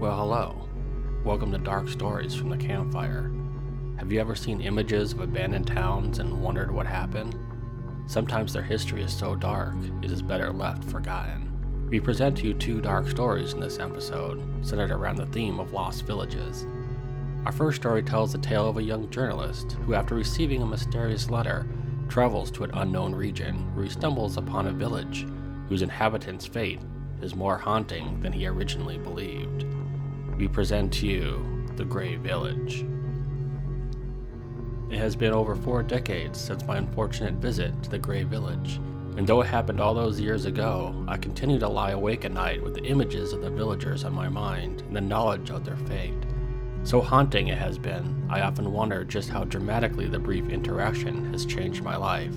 Well, hello. Welcome to Dark Stories from the Campfire. Have you ever seen images of abandoned towns and wondered what happened? Sometimes their history is so dark, it is better left forgotten. We present to you two dark stories in this episode, centered around the theme of lost villages. Our first story tells the tale of a young journalist who, after receiving a mysterious letter, travels to an unknown region where he stumbles upon a village whose inhabitants' fate is more haunting than he originally believed. We present to you The Grey Village. It has been over four decades since my unfortunate visit to the Grey Village, and though it happened all those years ago, I continue to lie awake at night with the images of the villagers on my mind and the knowledge of their fate. So haunting it has been, I often wonder just how dramatically the brief interaction has changed my life.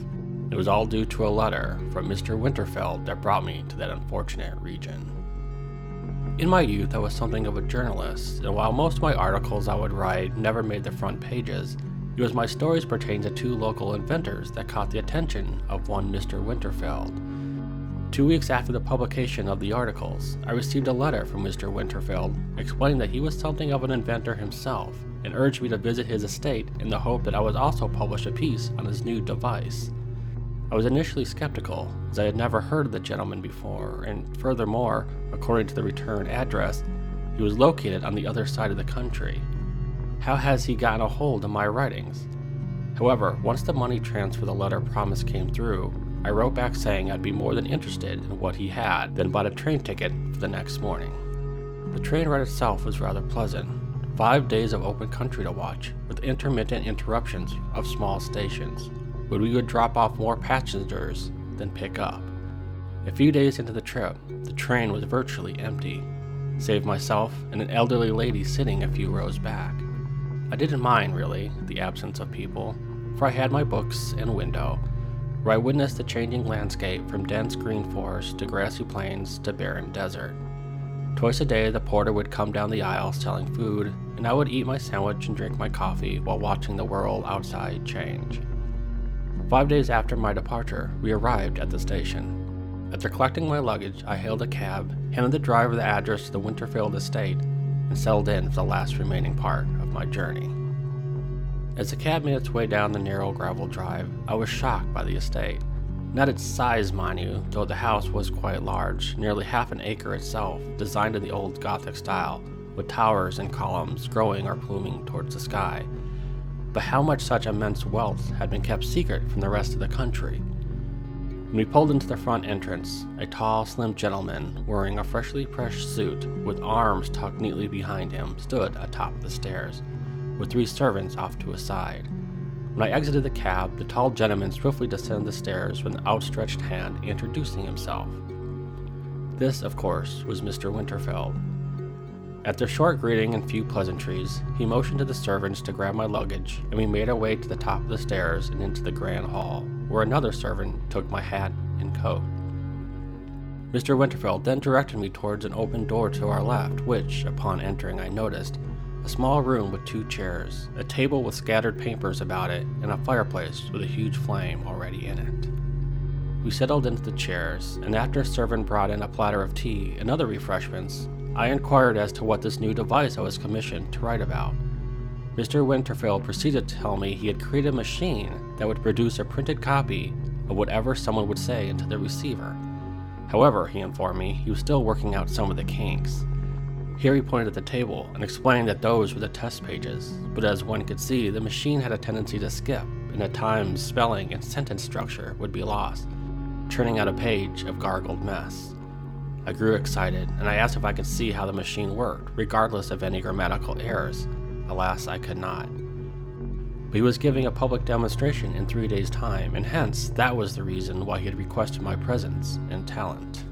It was all due to a letter from Mr. Winterfeld that brought me to that unfortunate region. In my youth, I was something of a journalist, and while most of my articles I would write never made the front pages, it was my stories pertaining to two local inventors that caught the attention of one Mr. Winterfeld. Two weeks after the publication of the articles, I received a letter from Mr. Winterfeld explaining that he was something of an inventor himself and urged me to visit his estate in the hope that I would also publish a piece on his new device. I was initially skeptical, as I had never heard of the gentleman before, and furthermore, according to the return address, he was located on the other side of the country. How has he gotten a hold of my writings? However, once the money transfer the letter promise came through, I wrote back saying I'd be more than interested in what he had, then bought a train ticket for the next morning. The train ride itself was rather pleasant. Five days of open country to watch, with intermittent interruptions of small stations but we would drop off more passengers than pick up. A few days into the trip, the train was virtually empty, save myself and an elderly lady sitting a few rows back. I didn't mind, really, the absence of people, for I had my books and window, where I witnessed the changing landscape from dense green forest to grassy plains to barren desert. Twice a day, the porter would come down the aisle selling food, and I would eat my sandwich and drink my coffee while watching the world outside change. Five days after my departure, we arrived at the station. After collecting my luggage, I hailed a cab, handed the driver the address to the Winterfield estate, and settled in for the last remaining part of my journey. As the cab made its way down the narrow gravel drive, I was shocked by the estate. Not its size, mind you, though the house was quite large, nearly half an acre itself, designed in the old Gothic style, with towers and columns growing or pluming towards the sky, but how much such immense wealth had been kept secret from the rest of the country. When we pulled into the front entrance, a tall, slim gentleman wearing a freshly pressed suit with arms tucked neatly behind him stood atop the stairs, with three servants off to his side. When I exited the cab, the tall gentleman swiftly descended the stairs with an outstretched hand introducing himself. This, of course, was Mr. Winterfeld, after a short greeting and few pleasantries, he motioned to the servants to grab my luggage, and we made our way to the top of the stairs and into the grand hall, where another servant took my hat and coat. Mr. Winterfeld then directed me towards an open door to our left, which, upon entering, I noticed a small room with two chairs, a table with scattered papers about it, and a fireplace with a huge flame already in it. We settled into the chairs, and after a servant brought in a platter of tea and other refreshments, I inquired as to what this new device I was commissioned to write about. Mr. Winterfeld proceeded to tell me he had created a machine that would produce a printed copy of whatever someone would say into the receiver. However, he informed me he was still working out some of the kinks. Here he pointed at the table and explained that those were the test pages, but as one could see, the machine had a tendency to skip, and at times spelling and sentence structure would be lost, turning out a page of gargled mess. I grew excited, and I asked if I could see how the machine worked, regardless of any grammatical errors. Alas, I could not. But he was giving a public demonstration in three days' time, and hence that was the reason why he had requested my presence and talent.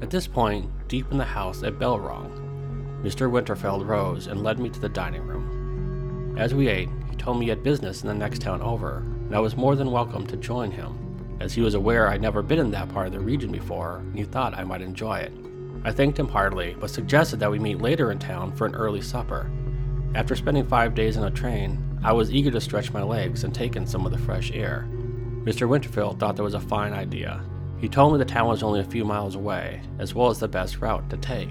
At this point, deep in the house, a bell rang. Mr. Winterfeld rose and led me to the dining room. As we ate, he told me he had business in the next town over, and I was more than welcome to join him as he was aware I'd never been in that part of the region before and he thought I might enjoy it. I thanked him heartily, but suggested that we meet later in town for an early supper. After spending five days in a train, I was eager to stretch my legs and take in some of the fresh air. Mr. Winterfield thought that was a fine idea. He told me the town was only a few miles away, as well as the best route to take.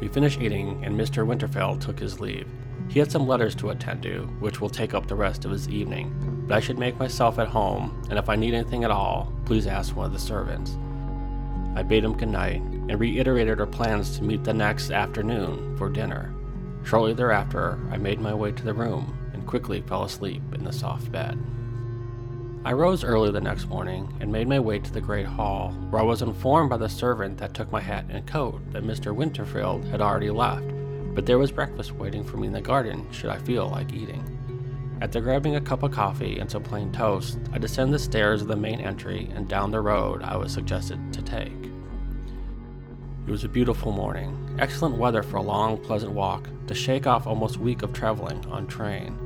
We finished eating, and Mr. Winterfeld took his leave. He had some letters to attend to, which will take up the rest of his evening, but I should make myself at home, and if I need anything at all, please ask one of the servants. I bade him good night and reiterated our plans to meet the next afternoon for dinner. Shortly thereafter, I made my way to the room and quickly fell asleep in the soft bed. I rose early the next morning and made my way to the great hall, where I was informed by the servant that took my hat and coat that Mr. Winterfield had already left, but there was breakfast waiting for me in the garden should I feel like eating. After grabbing a cup of coffee and some plain toast, I descended the stairs of the main entry and down the road I was suggested to take. It was a beautiful morning, excellent weather for a long, pleasant walk to shake off almost a week of traveling on train.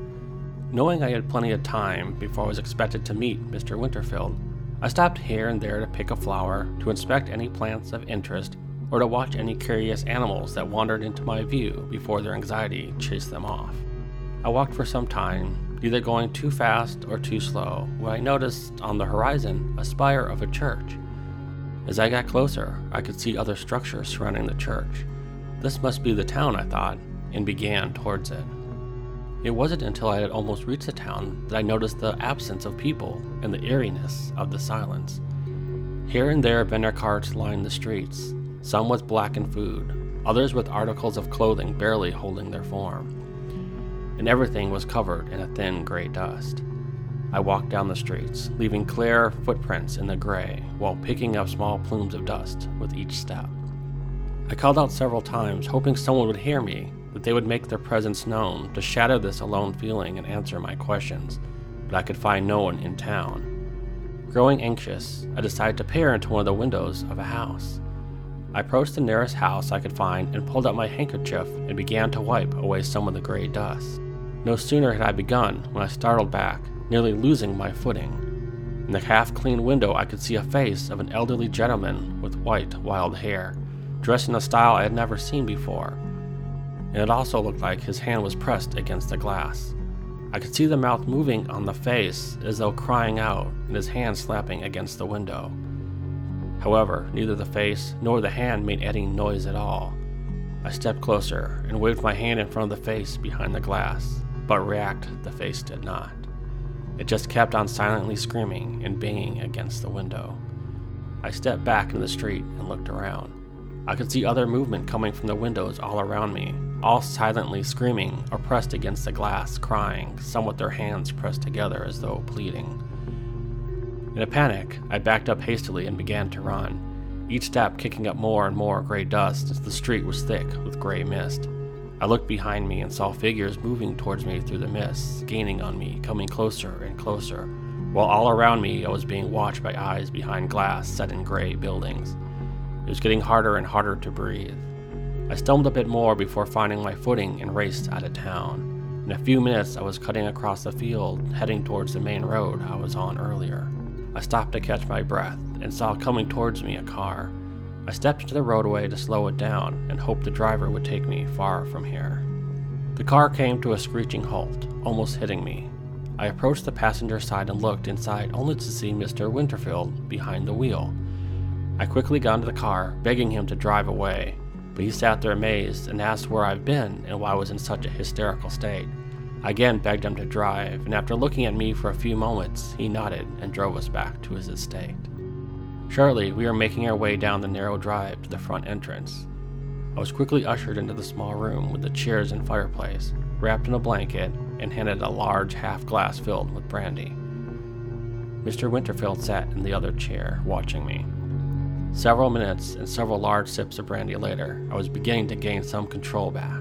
Knowing I had plenty of time before I was expected to meet Mr. Winterfield, I stopped here and there to pick a flower, to inspect any plants of interest, or to watch any curious animals that wandered into my view before their anxiety chased them off. I walked for some time, either going too fast or too slow, when I noticed on the horizon a spire of a church. As I got closer, I could see other structures surrounding the church. This must be the town, I thought, and began towards it. It wasn't until I had almost reached the town that I noticed the absence of people and the eeriness of the silence. Here and there, vendor carts lined the streets, some with blackened food, others with articles of clothing barely holding their form and everything was covered in a thin gray dust. I walked down the streets, leaving clear footprints in the gray while picking up small plumes of dust with each step. I called out several times, hoping someone would hear me, that they would make their presence known to shadow this alone feeling and answer my questions, but I could find no one in town. Growing anxious, I decided to peer into one of the windows of a house. I approached the nearest house I could find and pulled out my handkerchief and began to wipe away some of the gray dust. No sooner had I begun when I startled back, nearly losing my footing. In the half clean window, I could see a face of an elderly gentleman with white, wild hair, dressed in a style I had never seen before. And it also looked like his hand was pressed against the glass. I could see the mouth moving on the face as though crying out, and his hand slapping against the window. However, neither the face nor the hand made any noise at all. I stepped closer and waved my hand in front of the face behind the glass but react the face did not. It just kept on silently screaming and banging against the window. I stepped back into the street and looked around. I could see other movement coming from the windows all around me, all silently screaming or pressed against the glass, crying, some with their hands pressed together as though pleading. In a panic, I backed up hastily and began to run, each step kicking up more and more gray dust as the street was thick with gray mist. I looked behind me and saw figures moving towards me through the mist, gaining on me, coming closer and closer, while all around me I was being watched by eyes behind glass set in gray buildings. It was getting harder and harder to breathe. I stumbled a bit more before finding my footing and raced out of town. In a few minutes, I was cutting across the field, heading towards the main road I was on earlier. I stopped to catch my breath and saw coming towards me a car. I stepped into the roadway to slow it down and hoped the driver would take me far from here. The car came to a screeching halt, almost hitting me. I approached the passenger side and looked inside only to see Mr. Winterfield behind the wheel. I quickly got into the car, begging him to drive away, but he sat there amazed and asked where I've been and why I was in such a hysterical state. I again begged him to drive, and after looking at me for a few moments, he nodded and drove us back to his estate. Shortly, we were making our way down the narrow drive to the front entrance. I was quickly ushered into the small room with the chairs and fireplace, wrapped in a blanket, and handed a large half glass filled with brandy. Mr. Winterfield sat in the other chair, watching me. Several minutes and several large sips of brandy later, I was beginning to gain some control back.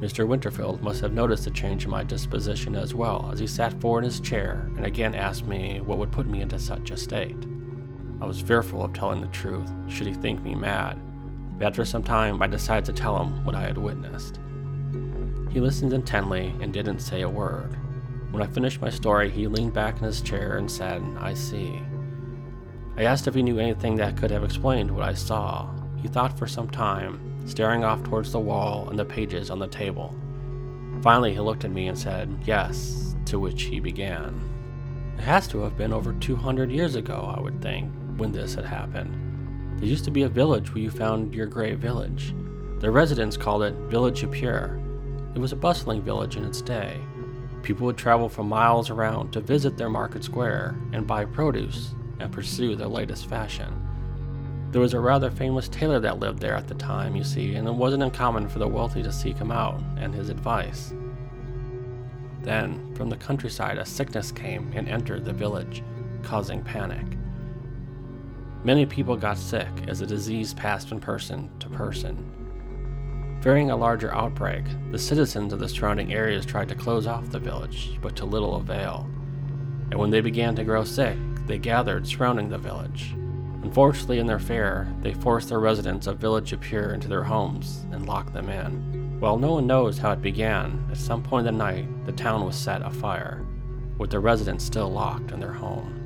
Mr. Winterfield must have noticed the change in my disposition as well, as he sat forward in his chair and again asked me what would put me into such a state. I was fearful of telling the truth, should he think me mad, but after some time I decided to tell him what I had witnessed. He listened intently and didn't say a word. When I finished my story, he leaned back in his chair and said, I see. I asked if he knew anything that could have explained what I saw. He thought for some time, staring off towards the wall and the pages on the table. Finally, he looked at me and said, Yes, to which he began. It has to have been over 200 years ago, I would think when this had happened. There used to be a village where you found your great village. The residents called it Village Upure. It was a bustling village in its day. People would travel from miles around to visit their market square and buy produce and pursue their latest fashion. There was a rather famous tailor that lived there at the time, you see, and it wasn't uncommon for the wealthy to seek him out and his advice. Then, from the countryside, a sickness came and entered the village, causing panic. Many people got sick as the disease passed from person to person. Fearing a larger outbreak, the citizens of the surrounding areas tried to close off the village, but to little avail. And when they began to grow sick, they gathered surrounding the village. Unfortunately, in their fear, they forced the residents of Village Upure into their homes and locked them in. While no one knows how it began, at some point in the night, the town was set afire, with the residents still locked in their home.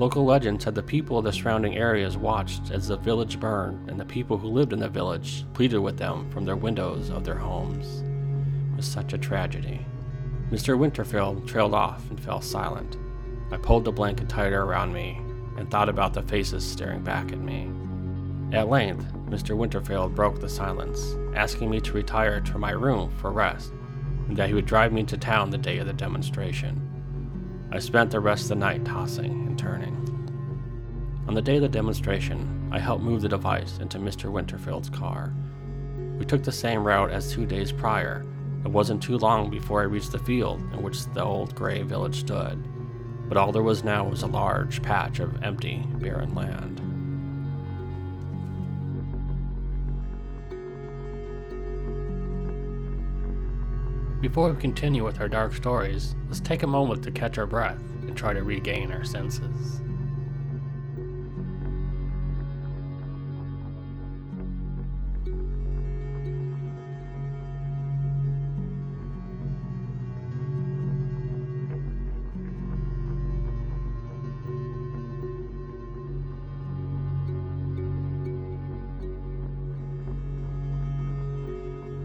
Local legend said the people of the surrounding areas watched as the village burned, and the people who lived in the village pleaded with them from their windows of their homes. It was such a tragedy. Mr. Winterfield trailed off and fell silent. I pulled the blanket tighter around me and thought about the faces staring back at me. At length, Mr. Winterfield broke the silence, asking me to retire to my room for rest, and that he would drive me to town the day of the demonstration. I spent the rest of the night tossing and turning. On the day of the demonstration, I helped move the device into Mr. Winterfield's car. We took the same route as two days prior. It wasn't too long before I reached the field in which the old gray village stood but all there was now was a large patch of empty, barren land. Before we continue with our dark stories, let's take a moment to catch our breath and try to regain our senses.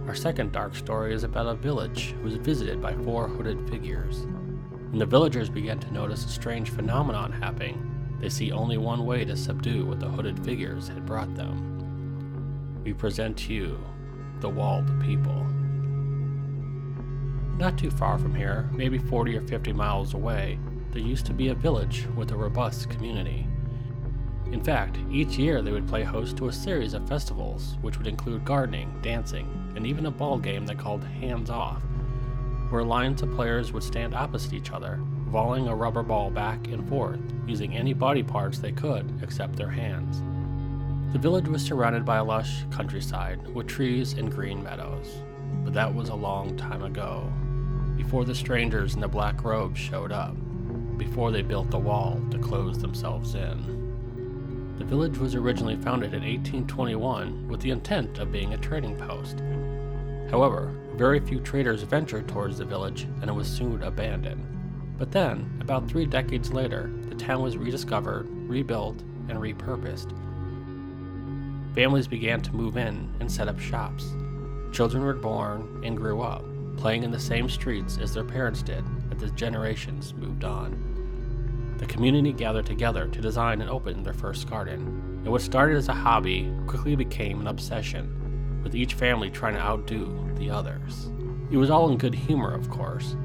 Our second dark story is about a village who was visited by four hooded figures. When the villagers begin to notice a strange phenomenon happening, they see only one way to subdue what the hooded figures had brought them. We present to you the Walled People. Not too far from here, maybe 40 or 50 miles away, there used to be a village with a robust community. In fact, each year they would play host to a series of festivals, which would include gardening, dancing, and even a ball game they called Hands Off, where lines of players would stand opposite each other, volleying a rubber ball back and forth, using any body parts they could except their hands. The village was surrounded by a lush countryside with trees and green meadows, but that was a long time ago, before the strangers in the black robes showed up, before they built the wall to close themselves in. The village was originally founded in 1821 with the intent of being a trading post. However, very few traders ventured towards the village and it was soon abandoned. But then, about three decades later, the town was rediscovered, rebuilt, and repurposed. Families began to move in and set up shops. Children were born and grew up, playing in the same streets as their parents did as the generations moved on. The community gathered together to design and open their first garden, and what started as a hobby quickly became an obsession, with each family trying to outdo the others. It was all in good humor, of course,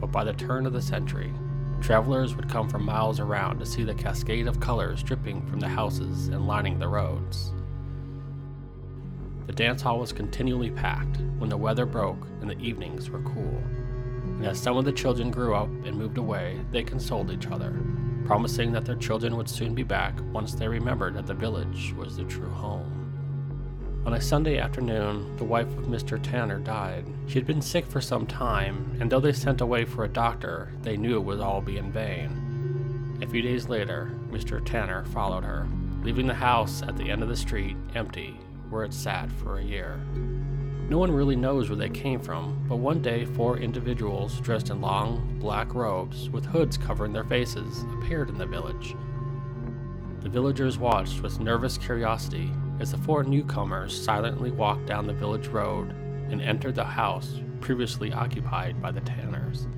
but by the turn of the century, travelers would come from miles around to see the cascade of colors dripping from the houses and lining the roads. The dance hall was continually packed when the weather broke and the evenings were cool and as some of the children grew up and moved away, they consoled each other, promising that their children would soon be back once they remembered that the village was their true home. On a Sunday afternoon, the wife of Mr. Tanner died. She had been sick for some time, and though they sent away for a doctor, they knew it would all be in vain. A few days later, Mr. Tanner followed her, leaving the house at the end of the street empty, where it sat for a year. No one really knows where they came from, but one day four individuals dressed in long, black robes with hoods covering their faces appeared in the village. The villagers watched with nervous curiosity as the four newcomers silently walked down the village road and entered the house previously occupied by the Tanners.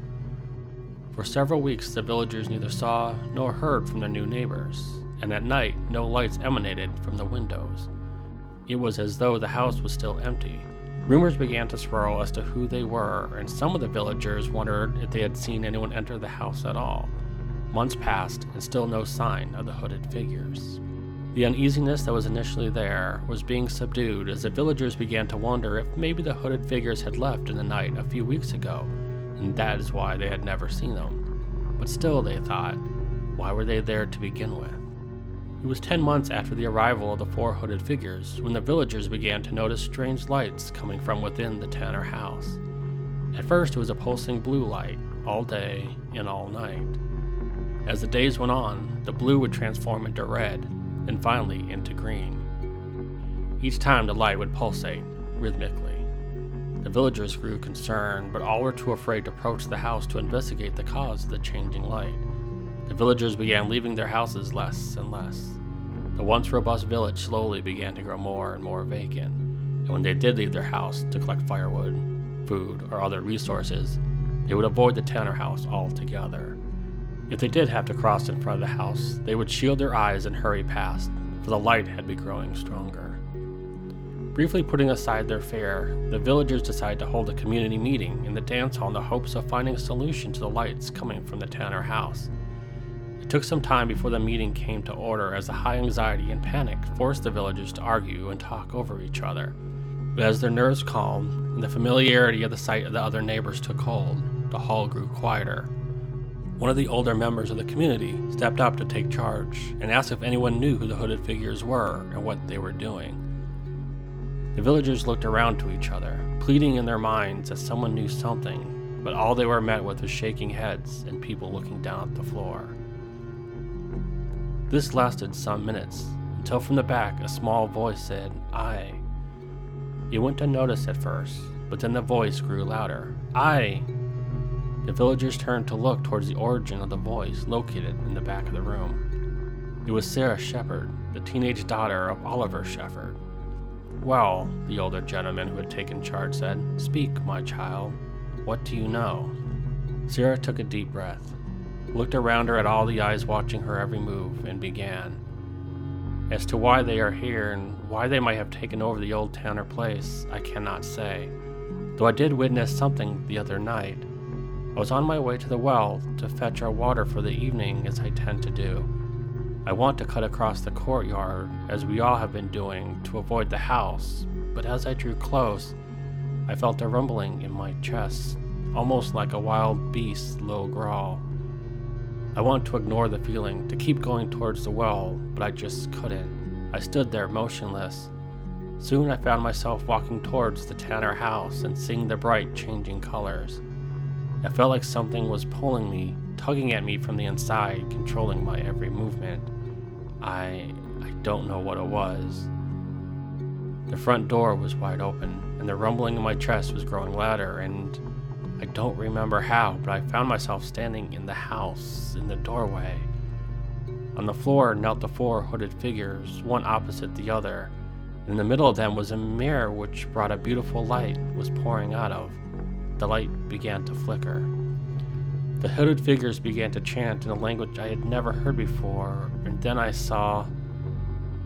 For several weeks, the villagers neither saw nor heard from their new neighbors, and at night no lights emanated from the windows. it was as though the house was still empty. Rumors began to swirl as to who they were, and some of the villagers wondered if they had seen anyone enter the house at all. Months passed, and still no sign of the hooded figures. The uneasiness that was initially there was being subdued as the villagers began to wonder if maybe the hooded figures had left in the night a few weeks ago, and that is why they had never seen them. But still, they thought, why were they there to begin with? It was ten months after the arrival of the four hooded figures when the villagers began to notice strange lights coming from within the Tanner house. At first, it was a pulsing blue light, all day and all night. As the days went on, the blue would transform into red, and finally into green. Each time the light would pulsate rhythmically. The villagers grew concerned, but all were too afraid to approach the house to investigate the cause of the changing light. The villagers began leaving their houses less and less. The once robust village slowly began to grow more and more vacant, and when they did leave their house to collect firewood, food, or other resources, they would avoid the Tanner house altogether. If they did have to cross in front of the house, they would shield their eyes and hurry past, for the light had been growing stronger. Briefly putting aside their fear, the villagers decided to hold a community meeting in the dance hall in the hopes of finding a solution to the lights coming from the Tanner house. It took some time before the meeting came to order as the high anxiety and panic forced the villagers to argue and talk over each other. But as their nerves calmed and the familiarity of the sight of the other neighbors took hold, the hall grew quieter one of the older members of the community stepped up to take charge and asked if anyone knew who the hooded figures were and what they were doing. The villagers looked around to each other, pleading in their minds that someone knew something, but all they were met with was shaking heads and people looking down at the floor. This lasted some minutes, until from the back a small voice said, I. You went unnoticed at first, but then the voice grew louder. I! The villagers turned to look towards the origin of the voice located in the back of the room. It was Sarah Shepard, the teenage daughter of Oliver Shepard. Well, the older gentleman who had taken charge said, Speak, my child. What do you know? Sarah took a deep breath, looked around her at all the eyes watching her every move, and began. As to why they are here and why they might have taken over the old Tanner place, I cannot say, though I did witness something the other night. I was on my way to the well to fetch our water for the evening, as I tend to do. I want to cut across the courtyard, as we all have been doing, to avoid the house, but as I drew close, I felt a rumbling in my chest, almost like a wild beast's low growl. I wanted to ignore the feeling, to keep going towards the well, but I just couldn't. I stood there motionless. Soon I found myself walking towards the Tanner house and seeing the bright changing colors. I felt like something was pulling me, tugging at me from the inside, controlling my every movement. I I don't know what it was. The front door was wide open, and the rumbling in my chest was growing louder, and I don't remember how, but I found myself standing in the house, in the doorway. On the floor knelt the four hooded figures, one opposite the other. In the middle of them was a mirror which brought a beautiful light was pouring out of the light began to flicker. The hooded figures began to chant in a language I had never heard before, and then I saw.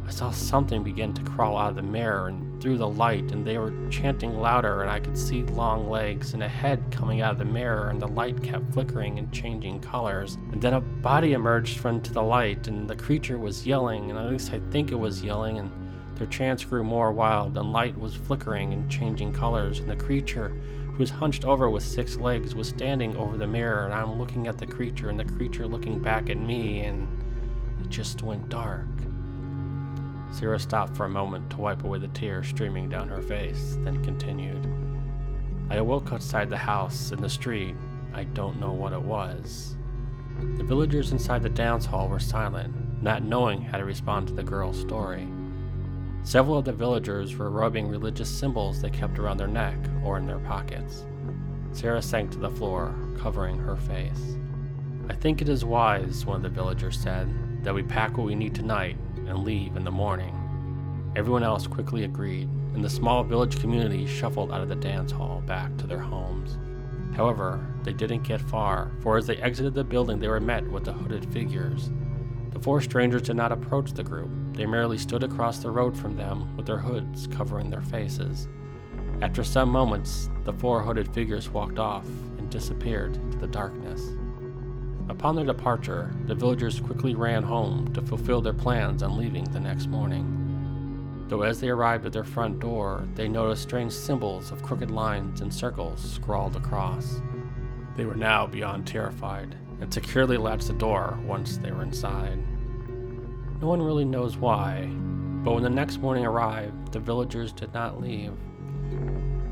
I saw something begin to crawl out of the mirror and through the light, and they were chanting louder, and I could see long legs and a head coming out of the mirror, and the light kept flickering and changing colors. And then a body emerged from to the light, and the creature was yelling, and at least I think it was yelling, and their chants grew more wild, and light was flickering and changing colors, and the creature who was hunched over with six legs, was standing over the mirror, and I'm looking at the creature, and the creature looking back at me, and it just went dark. Sarah stopped for a moment to wipe away the tears streaming down her face, then continued. I awoke outside the house, in the street. I don't know what it was. The villagers inside the dance hall were silent, not knowing how to respond to the girl's story. Several of the villagers were rubbing religious symbols they kept around their neck or in their pockets. Sarah sank to the floor, covering her face. I think it is wise, one of the villagers said, that we pack what we need tonight and leave in the morning. Everyone else quickly agreed, and the small village community shuffled out of the dance hall back to their homes. However, they didn't get far, for as they exited the building, they were met with the hooded figures The four strangers did not approach the group, they merely stood across the road from them with their hoods covering their faces. After some moments, the four hooded figures walked off and disappeared into the darkness. Upon their departure, the villagers quickly ran home to fulfill their plans on leaving the next morning. Though as they arrived at their front door, they noticed strange symbols of crooked lines and circles scrawled across. They were now beyond terrified and securely latched the door once they were inside. No one really knows why, but when the next morning arrived, the villagers did not leave.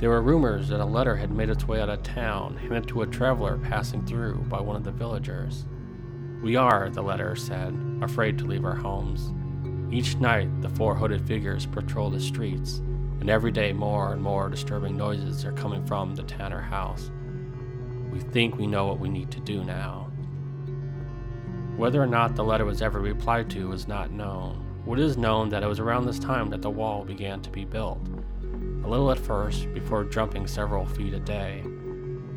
There were rumors that a letter had made its way out of town, handed to a traveler passing through by one of the villagers. We are, the letter said, afraid to leave our homes. Each night, the four hooded figures patrol the streets, and every day more and more disturbing noises are coming from the Tanner house. We think we know what we need to do now. Whether or not the letter was ever replied to is not known. What is known that it was around this time that the wall began to be built a little at first before jumping several feet a day.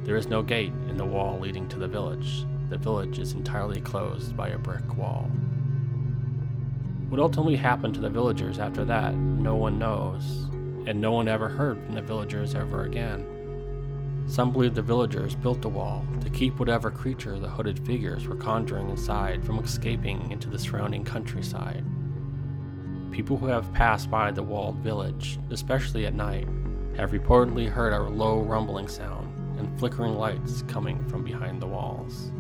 There is no gate in the wall leading to the village. The village is entirely closed by a brick wall. What ultimately happened to the villagers after that, no one knows, and no one ever heard from the villagers ever again. Some believe the villagers built the wall to keep whatever creature the hooded figures were conjuring inside from escaping into the surrounding countryside. People who have passed by the walled village, especially at night, have reportedly heard a low rumbling sound and flickering lights coming from behind the walls.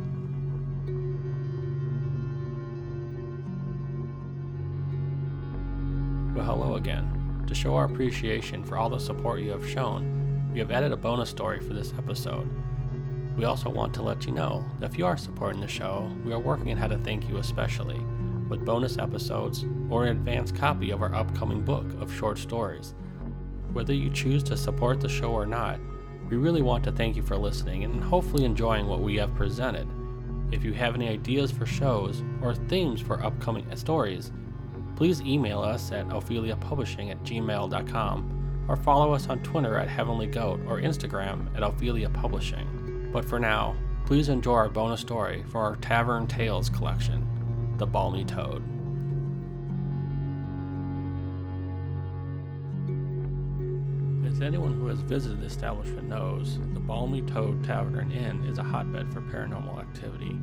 Well, hello again. To show our appreciation for all the support you have shown, we have added a bonus story for this episode. We also want to let you know that if you are supporting the show, we are working on how to thank you especially with bonus episodes or an advance copy of our upcoming book of short stories. Whether you choose to support the show or not, we really want to thank you for listening and hopefully enjoying what we have presented. If you have any ideas for shows or themes for upcoming stories, please email us at opheliapublishing at gmail.com or follow us on Twitter at Heavenly Goat or Instagram at Ophelia Publishing. But for now, please enjoy our bonus story for our Tavern Tales collection the Balmy Toad. As anyone who has visited the establishment knows, the Balmy Toad Tavern and Inn is a hotbed for paranormal activity.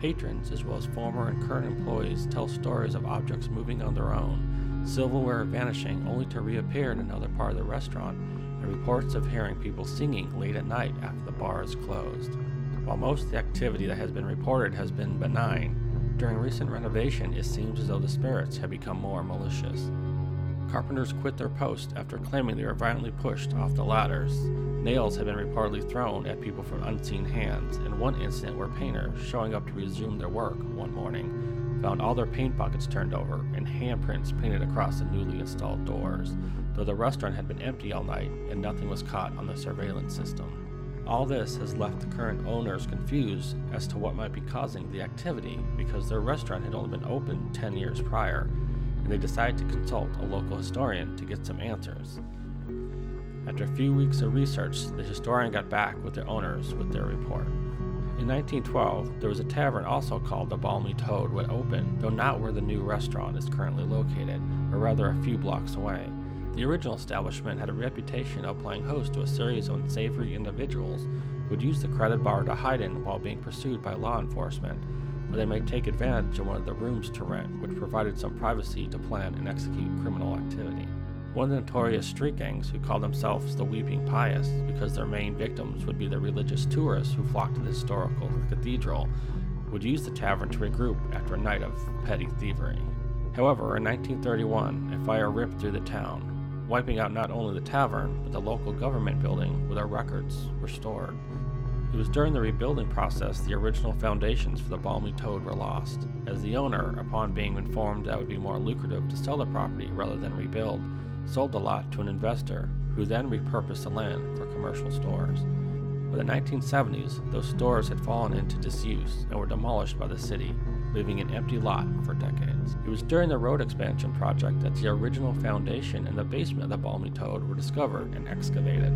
Patrons, as well as former and current employees, tell stories of objects moving on their own, silverware vanishing only to reappear in another part of the restaurant, and reports of hearing people singing late at night after the bar is closed. While most of the activity that has been reported has been benign, during recent renovation, it seems as though the spirits have become more malicious. Carpenters quit their post after claiming they were violently pushed off the ladders. Nails have been reportedly thrown at people from unseen hands, and one incident where painters, showing up to resume their work one morning, found all their paint buckets turned over and handprints painted across the newly installed doors, though the restaurant had been empty all night and nothing was caught on the surveillance system. All this has left the current owners confused as to what might be causing the activity because their restaurant had only been open 10 years prior, and they decided to consult a local historian to get some answers. After a few weeks of research, the historian got back with the owners with their report. In 1912, there was a tavern also called the Balmy Toad would open, though not where the new restaurant is currently located, or rather a few blocks away. The original establishment had a reputation of playing host to a series of unsavory individuals who would use the credit bar to hide in while being pursued by law enforcement, or they might take advantage of one of the rooms to rent, which provided some privacy to plan and execute criminal activity. One of the notorious street gangs who called themselves the Weeping Pious because their main victims would be the religious tourists who flocked to the historical cathedral would use the tavern to regroup after a night of petty thievery. However, in 1931, a fire ripped through the town, wiping out not only the tavern, but the local government building where their records were stored. It was during the rebuilding process the original foundations for the Balmy Toad were lost, as the owner, upon being informed that it would be more lucrative to sell the property rather than rebuild, sold the lot to an investor who then repurposed the land for commercial stores. By the 1970s, those stores had fallen into disuse and were demolished by the city, leaving an empty lot for decades. It was during the road expansion project that the original foundation and the basement of the Balmy Toad were discovered and excavated.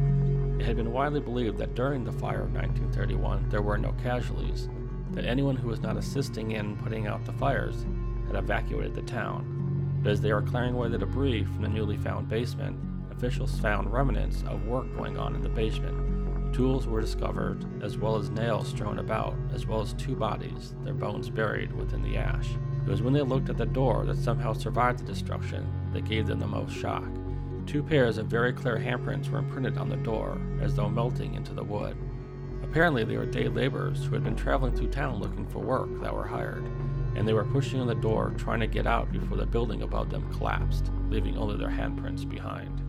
It had been widely believed that during the fire of 1931 there were no casualties, that anyone who was not assisting in putting out the fires had evacuated the town. But as they were clearing away the debris from the newly found basement, officials found remnants of work going on in the basement. Tools were discovered, as well as nails strewn about, as well as two bodies, their bones buried within the ash. It was when they looked at the door that somehow survived the destruction that gave them the most shock. Two pairs of very clear handprints were imprinted on the door, as though melting into the wood. Apparently, they were day laborers who had been traveling through town looking for work that were hired, and they were pushing on the door trying to get out before the building above them collapsed, leaving only their handprints behind.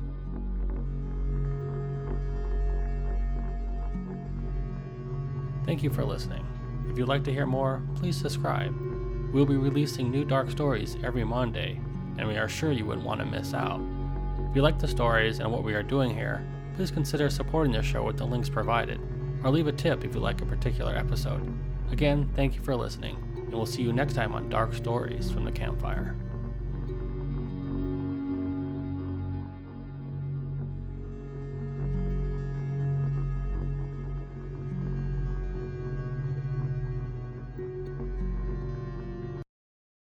Thank you for listening. If you'd like to hear more, please subscribe. We'll be releasing new dark stories every Monday, and we are sure you wouldn't want to miss out. If you like the stories and what we are doing here, please consider supporting the show with the links provided, or leave a tip if you like a particular episode. Again, thank you for listening, and we'll see you next time on Dark Stories from the Campfire.